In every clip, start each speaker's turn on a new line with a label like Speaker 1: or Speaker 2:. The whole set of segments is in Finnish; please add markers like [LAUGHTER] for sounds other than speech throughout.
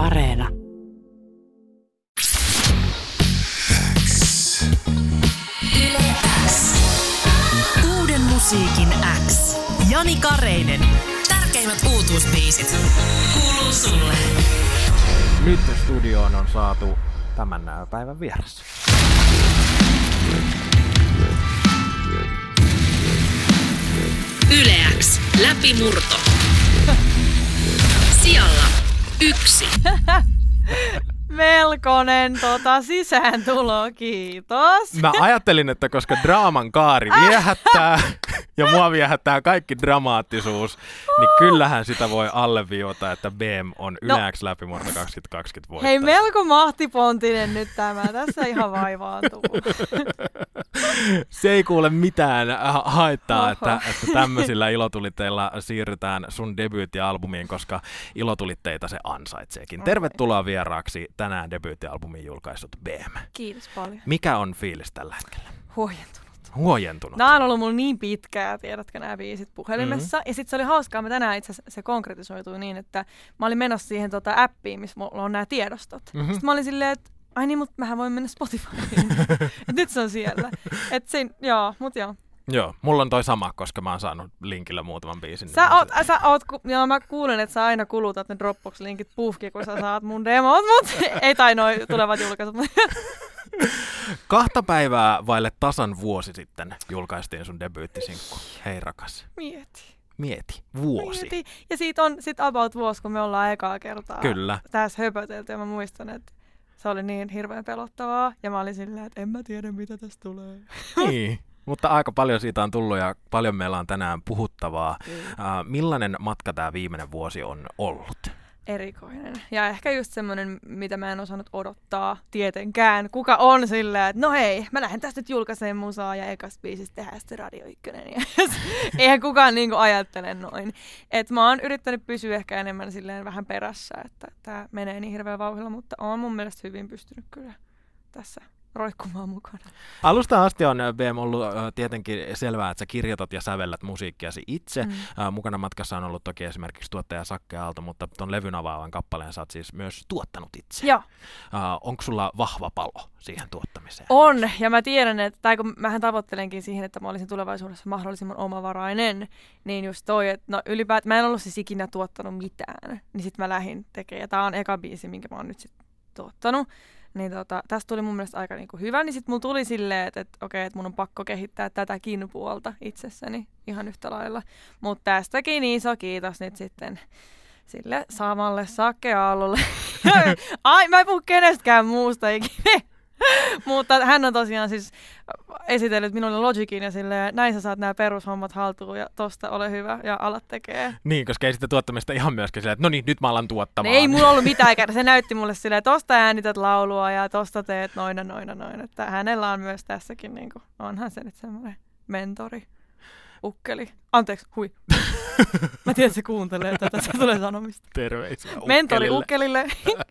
Speaker 1: Areena.
Speaker 2: Uuden musiikin X. Jani Kareinen. Tärkeimmät uutuusbiisit. Kuuluu sulle.
Speaker 3: Nyt studioon on saatu tämän ää, päivän vieras.
Speaker 2: Yle X. Läpimurto. Sijalla yksi. [LAUGHS]
Speaker 4: Melkoinen tota, sisääntulo, kiitos.
Speaker 3: Mä ajattelin, että koska draaman kaari [LAUGHS] viehättää ja mua viehättää kaikki dramaattisuus, niin kyllähän sitä voi alleviivata, että BM on
Speaker 4: No.
Speaker 3: Yle X läpimurto 2020 voittaja.
Speaker 4: Hei, melko mahtipontinen nyt tämä. Tässä ihan vaivaantuu. [LAUGHS]
Speaker 3: Se ei kuule mitään äh, haittaa,
Speaker 4: Oho.
Speaker 3: että, että tämmöisillä ilotulitteilla siirrytään sun debyyttialbumiin, koska ilotulitteita se ansaitseekin. Tervetuloa vieraaksi tänään debyyttialbumin julkaissut BM.
Speaker 4: Kiitos paljon.
Speaker 3: Mikä on fiilis tällä hetkellä?
Speaker 4: Huojentunut.
Speaker 3: Huojentunut.
Speaker 4: Nämä on ollut mulla niin pitkää, tiedätkö nämä biisit puhelimessa. Mm-hmm. Ja sitten se oli hauskaa, mä tänään itse asiassa se konkretisoitui niin, että mä olin menossa siihen tota appiin, missä mulla on nämä tiedostot.
Speaker 3: Mhm.
Speaker 4: Mm-hmm. Sitten mä olin silleen, että ai niin, mutta mähän voin mennä Spotifyin. [LAUGHS] Nyt se on siellä. Et siinä, joo, mut joo.
Speaker 3: Joo, mulla on toi sama, koska mä oon saanut linkillä muutaman biisin.
Speaker 4: Sä
Speaker 3: niin mä
Speaker 4: oot,
Speaker 3: se-
Speaker 4: sä oot, ku, joo mä kuulen, että sä aina kulutat ne Dropbox-linkit puhki, kun sä saat mun demot, mut [LAUGHS] ei tai noi tulevat julkaisut. [LAUGHS]
Speaker 3: Kahta päivää vaille tasan vuosi sitten julkaistiin sun debyyttisinkku. Hei rakas,
Speaker 4: Mieti.
Speaker 3: mieti, vuosi.
Speaker 4: Mieti. Ja siitä on sit about vuosi, kun me ollaan ekaa kertaa
Speaker 3: Kyllä.
Speaker 4: tässä höpötelty. Ja mä muistan, että se oli niin hirveän pelottavaa. Ja mä olin silleen, että en mä tiedä, mitä tästä tulee. [LAUGHS]
Speaker 3: Niin, mutta aika paljon siitä on tullut ja paljon meillä on tänään puhuttavaa.
Speaker 4: Mm.
Speaker 3: Uh, millainen matka tämä viimeinen vuosi on ollut?
Speaker 4: Erikoinen. Ja ehkä just semmoinen, mitä mä en osannut odottaa tietenkään. Kuka on silleen, että no hei, mä lähden tästä nyt julkaiseen musaa ja ekas biisistä tehdään sitten Radio 1. Ja [LAUGHS] eihän kukaan niinku ajattele noin. Et mä oon yrittänyt pysyä ehkä enemmän silleen vähän perässä, että tää menee niin hirveän vauhdilla, mutta on mun mielestä hyvin pystynyt kyllä tässä roikkumaan mukana.
Speaker 3: Alusta asti on BM ollut tietenkin selvää, että sä kirjoitat ja sävellät musiikkiasi itse.
Speaker 4: Mm.
Speaker 3: Mukana matkassa on ollut toki esimerkiksi tuottaja Sakke Aalto, mutta ton levyn avaavan kappaleen sä oot siis myös tuottanut itse.
Speaker 4: Joo.
Speaker 3: Onko sulla vahva palo siihen tuottamiseen?
Speaker 4: On, ja mä tiedän, että, tai kun mähän tavoittelenkin siihen, että mä olisin tulevaisuudessa mahdollisimman omavarainen, niin just toi, että no ylipäätään, mä en ollut siis ikinä tuottanut mitään, niin sit mä lähdin tekemään, ja tää on eka biisi, minkä mä oon nyt sit tuottanut, niin tota, tästä tuli mun mielestä aika niinku hyvä, niin sit mulla tuli silleen, että, että okei, että mun on pakko kehittää tätäkin puolta itsessäni ihan yhtä lailla, mutta tästäkin iso kiitos nyt sitten sille samalle sakkeaallolle. [LAUGHS] Ai, mä en puhu kenestäkään muusta ikinä. [LAUGHS] Mutta hän on tosiaan siis esitellyt minulle Logicin ja silleen, näin sä saat nämä perushommat haltuun ja tosta ole hyvä ja alat tekee.
Speaker 3: Niin, koska ei sitä tuottamista ihan myöskään silleen, että no niin, nyt mä alan tuottamaan.
Speaker 4: Ei mulla ollut mitään ikinä. Se näytti mulle silleen, tosta äänität laulua ja tosta teet noina, noina, noin. Että hänellä on myös tässäkin, niin kuin, onhan se nyt semmoinen mentori, ukkeli. Anteeksi, hui. [LAUGHS] Mä tiedän, että se kuuntelee tätä, se tulee sanomista.
Speaker 3: Terveisiä
Speaker 4: Mentori
Speaker 3: ukkelille. [LAUGHS]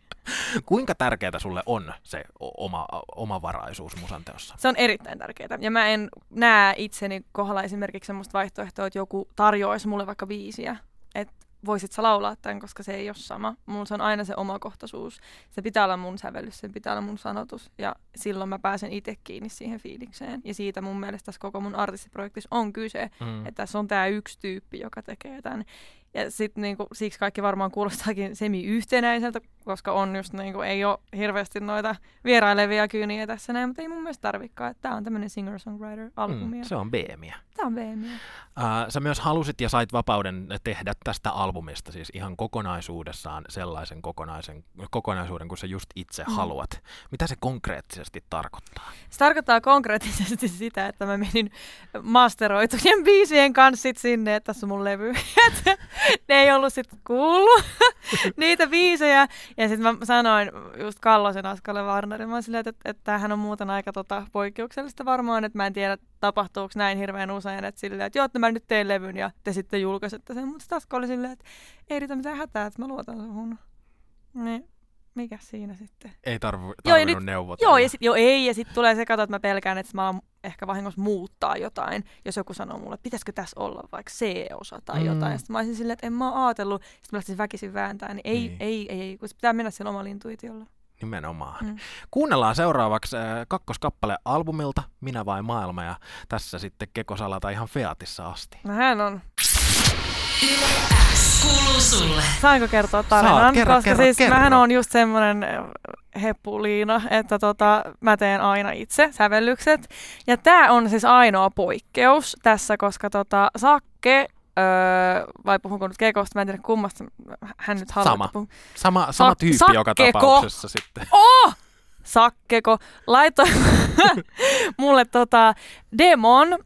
Speaker 3: Kuinka tärkeää sulle on se oma, omavaraisuus musanteossa?
Speaker 4: Se on erittäin tärkeää. Ja mä en näe itseni kohdalla esimerkiksi semmoista vaihtoehtoa, että joku tarjoaisi mulle vaikka viisiä. Että voisit sä laulaa tämän, koska se ei ole sama. Mulla se on aina se omakohtaisuus. Se pitää olla mun sävellys, se pitää olla mun sanotus. Ja silloin mä pääsen itse kiinni siihen fiilikseen. Ja siitä mun mielestä tässä koko mun artistiprojektissa on kyse.
Speaker 3: Mm.
Speaker 4: Että tässä on tämä yksi tyyppi, joka tekee tämän. Ja sitten niinku, siksi kaikki varmaan kuulostaakin semi-yhtenäiseltä, koska on just niinku, ei ole hirveästi noita vierailevia kyyniä tässä näin, mutta ei mun mielestä tarvikaan, että tämä on tämmöinen singer-songwriter-albumi.
Speaker 3: Mm, se on BMiä.
Speaker 4: Tämä on BMiä.
Speaker 3: Uh, sä myös halusit ja sait vapauden tehdä tästä albumista siis ihan kokonaisuudessaan sellaisen kokonaisen, kokonaisuuden, kun sä just itse
Speaker 4: Mm.
Speaker 3: haluat. Mitä se konkreettisesti tarkoittaa?
Speaker 4: Se tarkoittaa konkreettisesti sitä, että mä menin masteroitujen biisien kanssa sit sinne, että tässä on mun levy. [LAUGHS] [LAUGHS] Ne ei ollut sit kuullut [LAUGHS] niitä biisejä. Ja sitten mä sanoin just Kallosen Askalle Warnerin, mä silleen, että, että tämähän on muuten aika tota, poikkeuksellista varmaan, että mä en tiedä tapahtuuko näin hirveän usein, että silleen, että joo, että mä nyt teen levyn ja te sitten julkaisette sen. Mutta Aska oli silleen, että ei riitä mitään hätää, että mä luotan suhun. Niin, mikä siinä sitten?
Speaker 3: Ei tarvi,
Speaker 4: Joo, ja
Speaker 3: tarvinnut
Speaker 4: nyt-
Speaker 3: neuvotella.
Speaker 4: Joo, ja sit, joo, ei, ja sitten tulee se kato, että mä pelkään, että mä alan ehkä vahingossa muuttaa jotain, jos joku sanoo mulle, että pitäisikö tässä olla vaikka C-osa tai
Speaker 3: Mm.
Speaker 4: jotain. Ja sitten mä olisin silleen, että en mä oon ajatellut, sitten mä lähtisin väkisin vääntää, niin ei,
Speaker 3: Niin.
Speaker 4: ei, ei, ei, kun pitää mennä sillä omalla intuitiolla.
Speaker 3: Nimenomaan.
Speaker 4: Mm.
Speaker 3: Kuunnellaan seuraavaksi äh, kakkoskappale albumilta, Minä vai maailma, ja tässä sitten Keko Salata ihan Featissa asti.
Speaker 4: No hän on.
Speaker 2: X kuuluu sulle.
Speaker 4: Saanko kertoa tarinan?
Speaker 3: Saat, kerro,
Speaker 4: Koska
Speaker 3: kerro,
Speaker 4: siis
Speaker 3: kerro.
Speaker 4: mähän on just semmoinen heppuliina, että tota, mä teen aina itse sävellykset. Ja tää on siis ainoa poikkeus tässä, koska tota, Sakke, öö, vai puhunko nyt Kekosta, mä en tiedä kummasta hän nyt haluaa.
Speaker 3: Sama.
Speaker 4: puhun.
Speaker 3: Sama, sama
Speaker 4: Sak-
Speaker 3: tyyppi joka
Speaker 4: Sakkeko.
Speaker 3: tapauksessa sitten.
Speaker 4: Oh! Sakkeko laitoi [LAUGHS] mulle tota demon öö,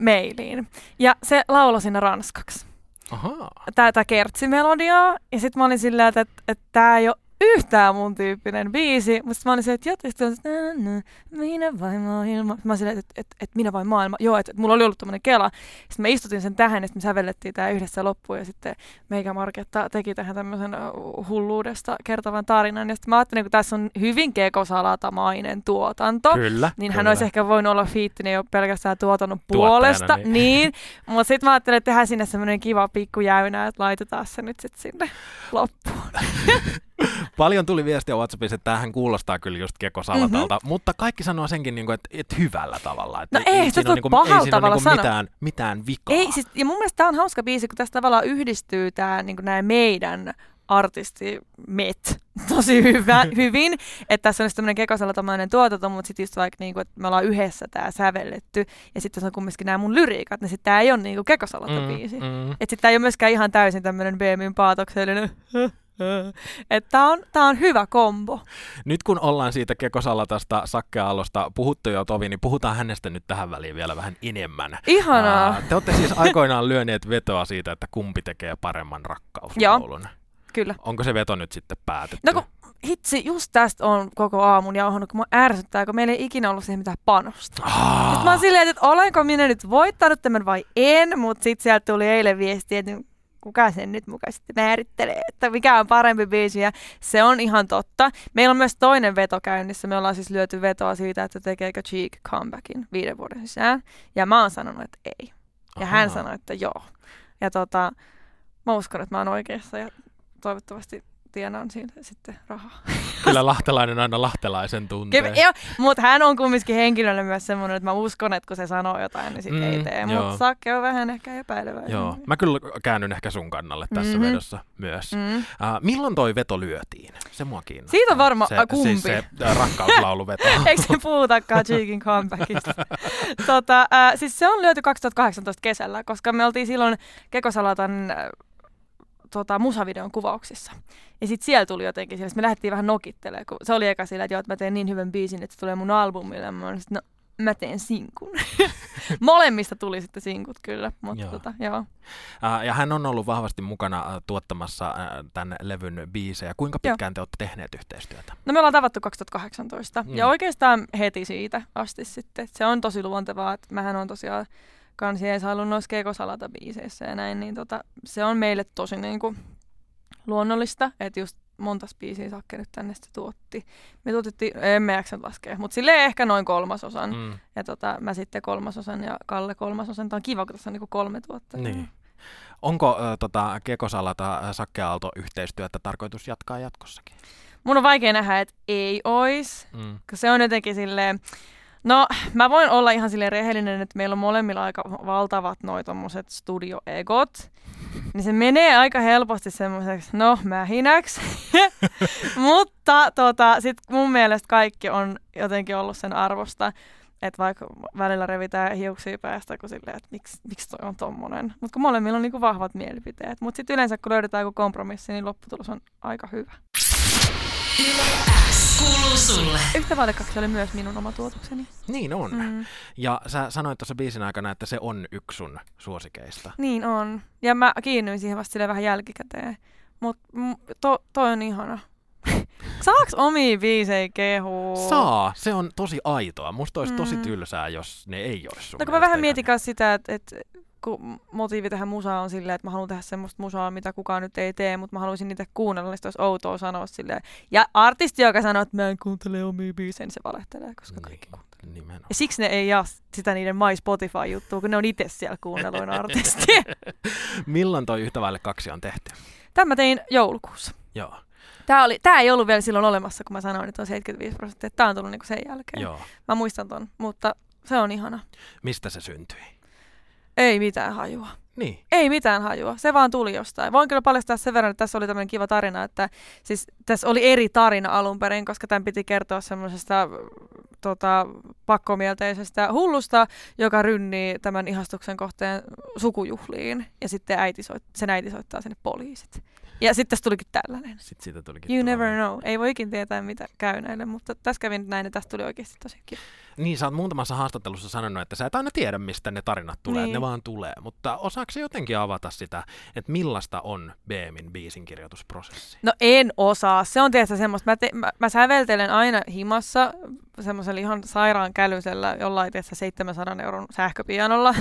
Speaker 4: mailiin. Ja se lauloi siinä ranskaksi.
Speaker 3: Ahaa.
Speaker 4: tätä kertsimelodiaa. Ja sitten mä olin silleen, että, että, että ei ole yhtään mun tyyppinen biisi. Mutta mä olin silleen, että se, nä, nä, minä vai maailma. Mä olin että, että, että minä vai maailma. Joo, että, että mulla oli ollut tämmöinen kela. Sitten mä istutin sen tähän sitten me sävellettiin tää yhdessä loppuun. Ja sitten meikä Marketta teki tähän tämmöisen hulluudesta kertovan tarinan. Ja sitten mä ajattelin, kun tässä on hyvin kekosalatamainen tuotanto.
Speaker 3: Kyllä.
Speaker 4: Niin
Speaker 3: kyllä.
Speaker 4: hän olisi ehkä voinut olla fiittinen jo pelkästään tuotannon
Speaker 3: Tuottajana,
Speaker 4: puolesta.
Speaker 3: niin.
Speaker 4: Niin. Mutta sitten mä ajattelin, että tehdään sinne semmoinen kiva pikku jäynä, että laitetaan se nyt sitten sinne loppuun. [LAUGHS] [LAUGHS]
Speaker 3: Paljon tuli viestiä WhatsAppissa, että tämähän kuulostaa kyllä just Keko Salatalta, mm-hmm. mutta kaikki sanoo senkin, niin kuin, että, että hyvällä tavalla. Että
Speaker 4: No ei, se voi
Speaker 3: niin
Speaker 4: pahalla
Speaker 3: ei siinä ole
Speaker 4: tavalla
Speaker 3: niin mitään, mitään vikaa.
Speaker 4: Ei, siis, ja mun mielestä tämä on hauska biisi, kun tässä tavallaan yhdistyy tämä niin näin meidän artisti met [LAUGHS] tosi hyvä, [LAUGHS] hyvin, että tässä on tämmöinen kekosalatamainen tuotanto, mutta sitten just vaikka niinku, että me ollaan yhdessä tämä sävelletty, ja sitten on kumminkin nämä mun lyriikat, niin sitten tämä ei ole niinku kekosalata-biisi. Mm,
Speaker 3: mm.
Speaker 4: Että sitten tämä ei ole myöskään ihan täysin tämmöinen BMin paatoksellinen, [LAUGHS] tämä on, tää on hyvä kombo.
Speaker 3: Nyt kun ollaan siitä Keko Salatasta, Sakke Aallosta puhuttu jo tovi, niin puhutaan hänestä nyt tähän väliin vielä vähän enemmän.
Speaker 4: Ihanaa.
Speaker 3: Aa, te olette siis aikoinaan lyöneet vetoa siitä, että kumpi tekee paremman rakkauslaulun.
Speaker 4: Kyllä.
Speaker 3: Onko se veto nyt sitten päätetty?
Speaker 4: No kun hitsi, just tästä on koko aamun jauhannut, kun mua ärsyttää, kun meillä ei ikinä ollut siihen mitään panosta. Sitten mä oon silleen, että olenko minä nyt voittanut tämän vai en, mutta sitten sieltä tuli eilen viesti, että kuka sen nyt mukaan sitten määrittelee, että mikä on parempi biisi. Ja se on ihan totta. Meillä on myös toinen veto käynnissä. Me ollaan siis lyöty vetoa siitä, että tekeekö Cheek comebackin viiden vuoden sisään. Ja mä oon sanonut, että ei. Ja hän
Speaker 3: Ahaa.
Speaker 4: sanoi, että joo. Ja tota, mä uskon, että mä oon oikeassa ja toivottavasti tienaan siitä sitten rahaa. [LAUGHS]
Speaker 3: Kyllä lahtelainen aina lahtelaisen tuntee.
Speaker 4: Kyllä, joo, mutta hän on kumminkin henkilönä myös semmoinen, että mä uskon, että kun se sanoo jotain, niin sitten
Speaker 3: Mm,
Speaker 4: ei tee. Mutta Sakke on vähän ehkä epäilevä.
Speaker 3: Joo, mä kyllä käännyn ehkä sun kannalle tässä
Speaker 4: Mhm.
Speaker 3: vedossa myös.
Speaker 4: Mm.
Speaker 3: Uh, milloin toi veto lyötiin? Se mua kiinnostaa.
Speaker 4: Siitä on varma-
Speaker 3: se,
Speaker 4: a, kumpi?
Speaker 3: Siis se rakkauslauluveto. [LAUGHS]
Speaker 4: Eikö se puhutakaan Cheekin comebackista? tota, äh, siis se on lyöty 2018 kesällä, koska me oltiin silloin Kekosalatan äh, tota, musavideon kuvauksissa. Ja sitten siellä tuli jotenkin, siellä, sit me lähdettiin vähän nokittelemaan, kun se oli eka sillä, että, joo, että mä teen niin hyvän biisin, että se tulee mun albumille. Ja mä olin, no, mä teen sinkun. [LAUGHS] Molemmista tuli sitten sinkut kyllä, mutta
Speaker 3: Joo.
Speaker 4: tota, joo.
Speaker 3: Uh, ja hän on ollut vahvasti mukana tuottamassa uh, tämän levyn biisejä. Kuinka
Speaker 4: Joo.
Speaker 3: pitkään te olette tehneet yhteistyötä?
Speaker 4: No me ollaan tavattu 2018
Speaker 3: Mm.
Speaker 4: ja oikeastaan heti siitä asti sitten. Se on tosi luontevaa, että mähän on tosiaan kans jeesailu noissa kekosalata biiseissä ja näin, niin tota, se on meille tosi niinku luonnollista, että just monta biisiä Sakke nyt tänne se tuotti. Me tuotettiin, emme jaksa laskea, mutta silleen ehkä noin kolmasosan. Mm. Ja tota, mä sitten kolmasosan ja Kalle kolmasosan. Tämä on kiva, kun tässä on niinku kolme tuottajaa.
Speaker 3: Niin. Onko uh, tota, Kekosalata Sakke Aalto yhteistyötä tarkoitus jatkaa jatkossakin?
Speaker 4: Mun on vaikea nähdä, että ei ois.
Speaker 3: Mm.
Speaker 4: Se on jotenkin silleen, no mä voin olla ihan silleen rehellinen, että meillä on molemmilla aika valtavat noi tommoset studioegot. Niin se menee aika helposti semmoiseksi, no mähinäksi. [LAUGHS] Mutta tota, sit mun mielestä kaikki on jotenkin ollut sen arvosta. Että vaikka välillä revitään hiuksia päästä, kun silleen, että miksi, miksi toi on tommonen. Mutta kun molemmilla on niinku vahvat mielipiteet. Mutta sitten yleensä kun löydetään joku kompromissi, niin lopputulos on aika hyvä.
Speaker 2: X kuuluu sulle.
Speaker 4: Yhtä vaille kaksi oli myös minun oma tuotukseni.
Speaker 3: Niin on. Mm. Ja sä sanoit tuossa biisin aikana, että se on yksi sun suosikeista.
Speaker 4: Niin on. Ja mä kiinnyin siihen vasta vähän jälkikäteen. Mutta to, toi on ihana. [LAUGHS] Saaks omia biisejä kehua?
Speaker 3: Saa, se on tosi aitoa. Musta olisi tosi
Speaker 4: Mm.
Speaker 3: tylsää, jos ne ei olisi sun
Speaker 4: No kun mä vähän mietin sitä, että et, kun motiivi tähän musaan on silleen, että mä haluan tehdä semmoista musaa, mitä kukaan nyt ei tee, mutta mä haluaisin niitä kuunnella, niin olisi outoa sanoa silleen. Ja artisti, joka sanoo, että mä en kuuntele omia biisejä, niin se valehtelee, koska kaikki kuuntelee.
Speaker 3: Nimenomaan.
Speaker 4: Ja siksi ne ei jaa sitä niiden My Spotify-juttua, kun ne on itse siellä kuunnelluin artisti. [LAUGHS]
Speaker 3: Milloin toi yhtä vaille kaksi on tehty?
Speaker 4: Tämä mä tein joulukuussa.
Speaker 3: Joo,
Speaker 4: Tämä, oli, tämä ei ollut vielä silloin olemassa, kun mä sanoin, että on 75 prosenttia. Tämä on tullut niinku sen jälkeen.
Speaker 3: joo.
Speaker 4: Mä muistan ton, mutta se on ihana.
Speaker 3: Mistä se syntyi?
Speaker 4: Ei mitään hajua.
Speaker 3: Niin.
Speaker 4: Ei mitään hajua, se vaan tuli jostain. Voin kyllä paljastaa sen verran, että tässä oli tämmöinen kiva tarina, että siis tässä oli eri tarina alun perin, koska tämän piti kertoa semmoisesta tota, pakkomielteisestä hullusta, joka rynnii tämän ihastuksen kohteen sukujuhliin. Ja sitten äiti soit, sen äiti soittaa sinne poliisit. Ja sitten tässä tulikin tällainen.
Speaker 3: Sitten siitä tulikin
Speaker 4: You
Speaker 3: tuo-
Speaker 4: never know. Ei voi ikin tietää, mitä käy näille, mutta tässä kävi nyt näin, ja tästä tuli oikeasti tosi kiva.
Speaker 3: Niin, sä oot muutamassa haastattelussa sanonut, että sä et aina tiedä, mistä ne tarinat tulee, niin. Ne vaan tulee. Mutta osaako jotenkin avata sitä, että millaista on BMin biisin kirjoitusprosessi?
Speaker 4: No en osaa. Se on tietysti semmoista. Mä, te, mä, mä säveltelen aina himassa semmoisella ihan sairaan kälyisellä jollain tietysti 700 euron sähköpianolla.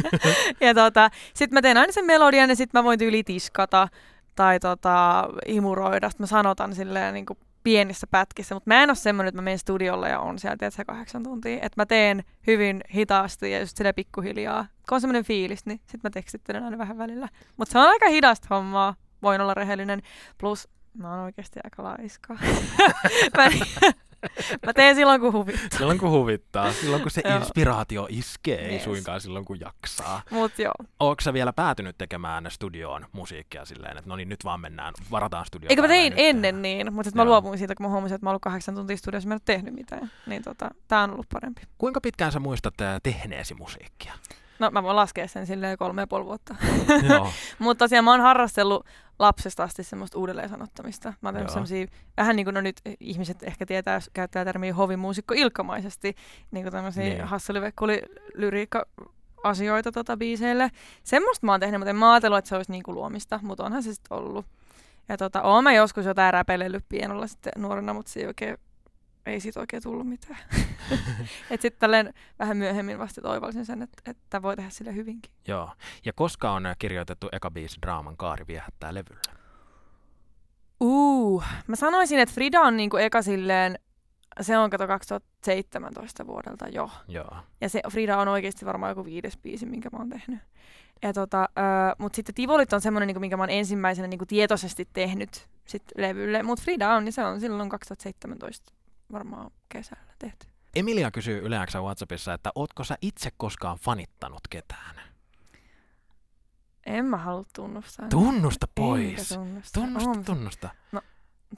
Speaker 4: [LAUGHS] ja tota, sit mä teen aina sen melodian ja sit mä voin tyyli tiskata tai tota, imuroida. Sit mä sanotan silleen niin kuin pienissä pätkissä, mutta mä en ole semmoinen, että mä menen studiolle ja on siellä tietysti kahdeksan tuntia. Että mä teen hyvin hitaasti ja just silleen pikkuhiljaa. Kun on semmoinen fiilis, niin sit mä tekstittelen aina vähän välillä. Mutta se on aika hidasta hommaa, voin olla rehellinen. Plus mä oon oikeasti aika laiska. [LAUGHS] mä, mä teen silloin, kun huvittaa.
Speaker 3: Silloin kun huvittaa, silloin kun se inspiraatio iskee, ei
Speaker 4: Yes.
Speaker 3: suinkaan silloin kun jaksaa.
Speaker 4: Mut joo.
Speaker 3: Oletko sä vielä päätynyt tekemään studioon musiikkia silleen, että no niin nyt vaan mennään, varataan studio.
Speaker 4: Eikö mä tein ennen niin, mutta sit mä luovuin siitä, kun mä huomasin, että mä ollut kahdeksan tuntia studiossa, mä en ole tehnyt mitään. Niin tota, tää on ollut parempi.
Speaker 3: Kuinka pitkään sä muistat äh, tehneesi musiikkia?
Speaker 4: No mä voin laskea sen silleen kolme ja puoli vuotta. [LAUGHS] [LAUGHS] Mutta tosiaan mä oon harrastellut lapsesta asti semmoista uudelleen sanottamista. Mä oon semmosia, vähän niin kuin no nyt ihmiset ehkä tietää, jos käyttää termiä hovimuusikko ilkamaisesti, niin kuin tämmöisiä
Speaker 3: Niin.
Speaker 4: niin. hasselivekkuli lyriikka asioita tota biiseille. Semmoista mä oon tehnyt, mutta en mä ajatellut, että se olisi niinku luomista, mutta onhan se sitten ollut. Ja tota, oon mä joskus jotain räpelellyt pienolla sitten nuorena, mutta se ei oikein, ei siitä oikein tullut mitään. [LAUGHS] et sitten tälleen vähän myöhemmin vasta toivoisin sen, että, että voi tehdä sille hyvinkin.
Speaker 3: Joo. Ja koska on äh, kirjoitettu eka biisi Draaman kaari viehättää levyllä?
Speaker 4: Uh, mä sanoisin, että Frida on niinku eka silleen, se on kato 2017 vuodelta jo.
Speaker 3: Joo.
Speaker 4: Ja se Frida on oikeasti varmaan joku viides biisi, minkä mä oon tehnyt. Ja tota, ö, mut sitten Tivolit on semmoinen, niinku, minkä mä oon ensimmäisenä niinku tietoisesti tehnyt sit levylle. Mut Frida on, niin se on silloin 2017 varmaan kesällä tehty.
Speaker 3: Emilia kysyy yleensä Whatsappissa, että ootko sä itse koskaan fanittanut ketään?
Speaker 4: En mä halua tunnustaa.
Speaker 3: Tunnusta pois.
Speaker 4: tunnusta.
Speaker 3: Tunnusta, tunnusta.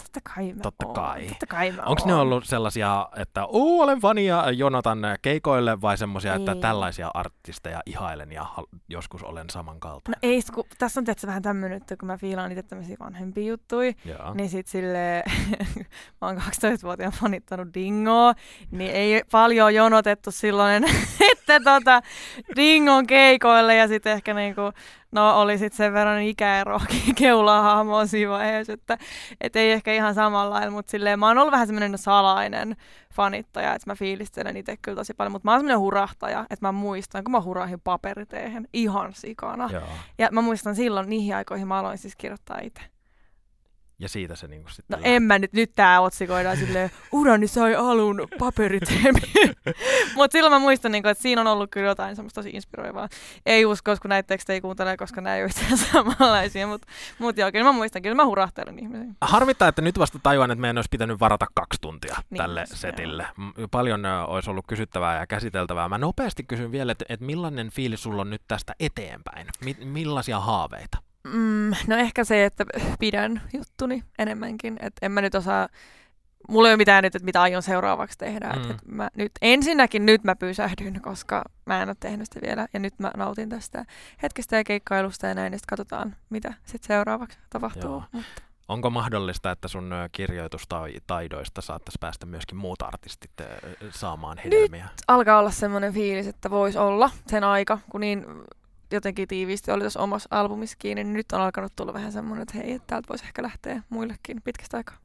Speaker 4: Totta kai mä
Speaker 3: Totta
Speaker 4: oon.
Speaker 3: kai.
Speaker 4: Totta kai mä
Speaker 3: Onko ne ollut sellaisia, että uu, olen fani ja jonotan keikoille, vai semmoisia, että tällaisia artisteja ihailen ja hal- joskus olen samankaltainen?
Speaker 4: No ei, kun, tässä on tietysti vähän tämmöinen, että kun mä fiilaan itse tämmöisiä vanhempia juttuja,
Speaker 3: Joo.
Speaker 4: niin sit silleen, [LAUGHS] mä oon 12-vuotiaan fanittanut Dingoa, niin ei paljon jonotettu silloin, [LAUGHS] että tota, Dingon keikoille ja sitten ehkä niinku, no oli sitten sen verran ikäero [LAUGHS] keulaa hahmoa siinä vaiheessa, että et ei ehkä ihan samalla lailla, mutta silleen mä oon ollut vähän semmoinen salainen fanittaja, että mä fiilistelen itse kyllä tosi paljon, mutta mä oon semmoinen hurahtaja, että mä muistan, kun mä hurahin paperiteehen ihan sikana.
Speaker 3: Joo.
Speaker 4: Ja mä muistan silloin niihin aikoihin mä aloin siis kirjoittaa itse.
Speaker 3: Ja siitä se niinku sitten
Speaker 4: No en mä nyt, nyt tää otsikoidaan silleen, urani sai alun paperiteemi. [LAUGHS] Mutta silloin mä muistan, niinku, että siinä on ollut kyllä jotain semmoista tosi inspiroivaa. Ei usko, kun näitä tekstejä kuuntelee, koska nämä ei ole yhtään [LAUGHS] samanlaisia. Mutta mut joo, kyllä mä muistan, kyllä mä hurahtelen ihmisiä.
Speaker 3: Harmittaa, että nyt vasta tajuan, että meidän olisi pitänyt varata kaksi tuntia
Speaker 4: Niin,
Speaker 3: tälle
Speaker 4: se
Speaker 3: setille. M- Paljon olisi ollut kysyttävää ja käsiteltävää. Mä nopeasti kysyn vielä, että, että millainen fiilis sulla on nyt tästä eteenpäin? Mi- millaisia haaveita?
Speaker 4: Mm, no ehkä se, että pidän juttuni enemmänkin. Että en mä nyt osaa, mulla ei ole mitään nyt, että mitä aion seuraavaksi tehdä.
Speaker 3: Mm.
Speaker 4: Mm. Et mä nyt, ensinnäkin nyt mä pysähdyn, koska mä en ole tehnyt sitä vielä. Ja nyt mä nautin tästä hetkestä ja keikkailusta ja näin. Ja sitten katsotaan, mitä sitten seuraavaksi tapahtuu.
Speaker 3: Joo.
Speaker 4: Mutta
Speaker 3: Onko mahdollista, että sun kirjoitustaidoista saattaisi päästä myöskin muut artistit saamaan hedelmiä?
Speaker 4: alkaa olla semmoinen fiilis, että voisi olla sen aika, kun niin jotenkin tiiviisti oli tuossa omassa albumissa kiinni, niin nyt on alkanut tulla vähän semmoinen, että hei, täältä voisi ehkä lähteä muillekin pitkästä aikaa.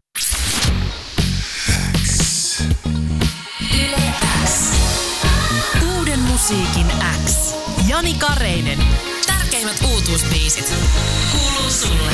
Speaker 2: Uuden musiikin X. Jani Kareinen. Tärkeimmät uutuusbiisit. Kuuluu sulle.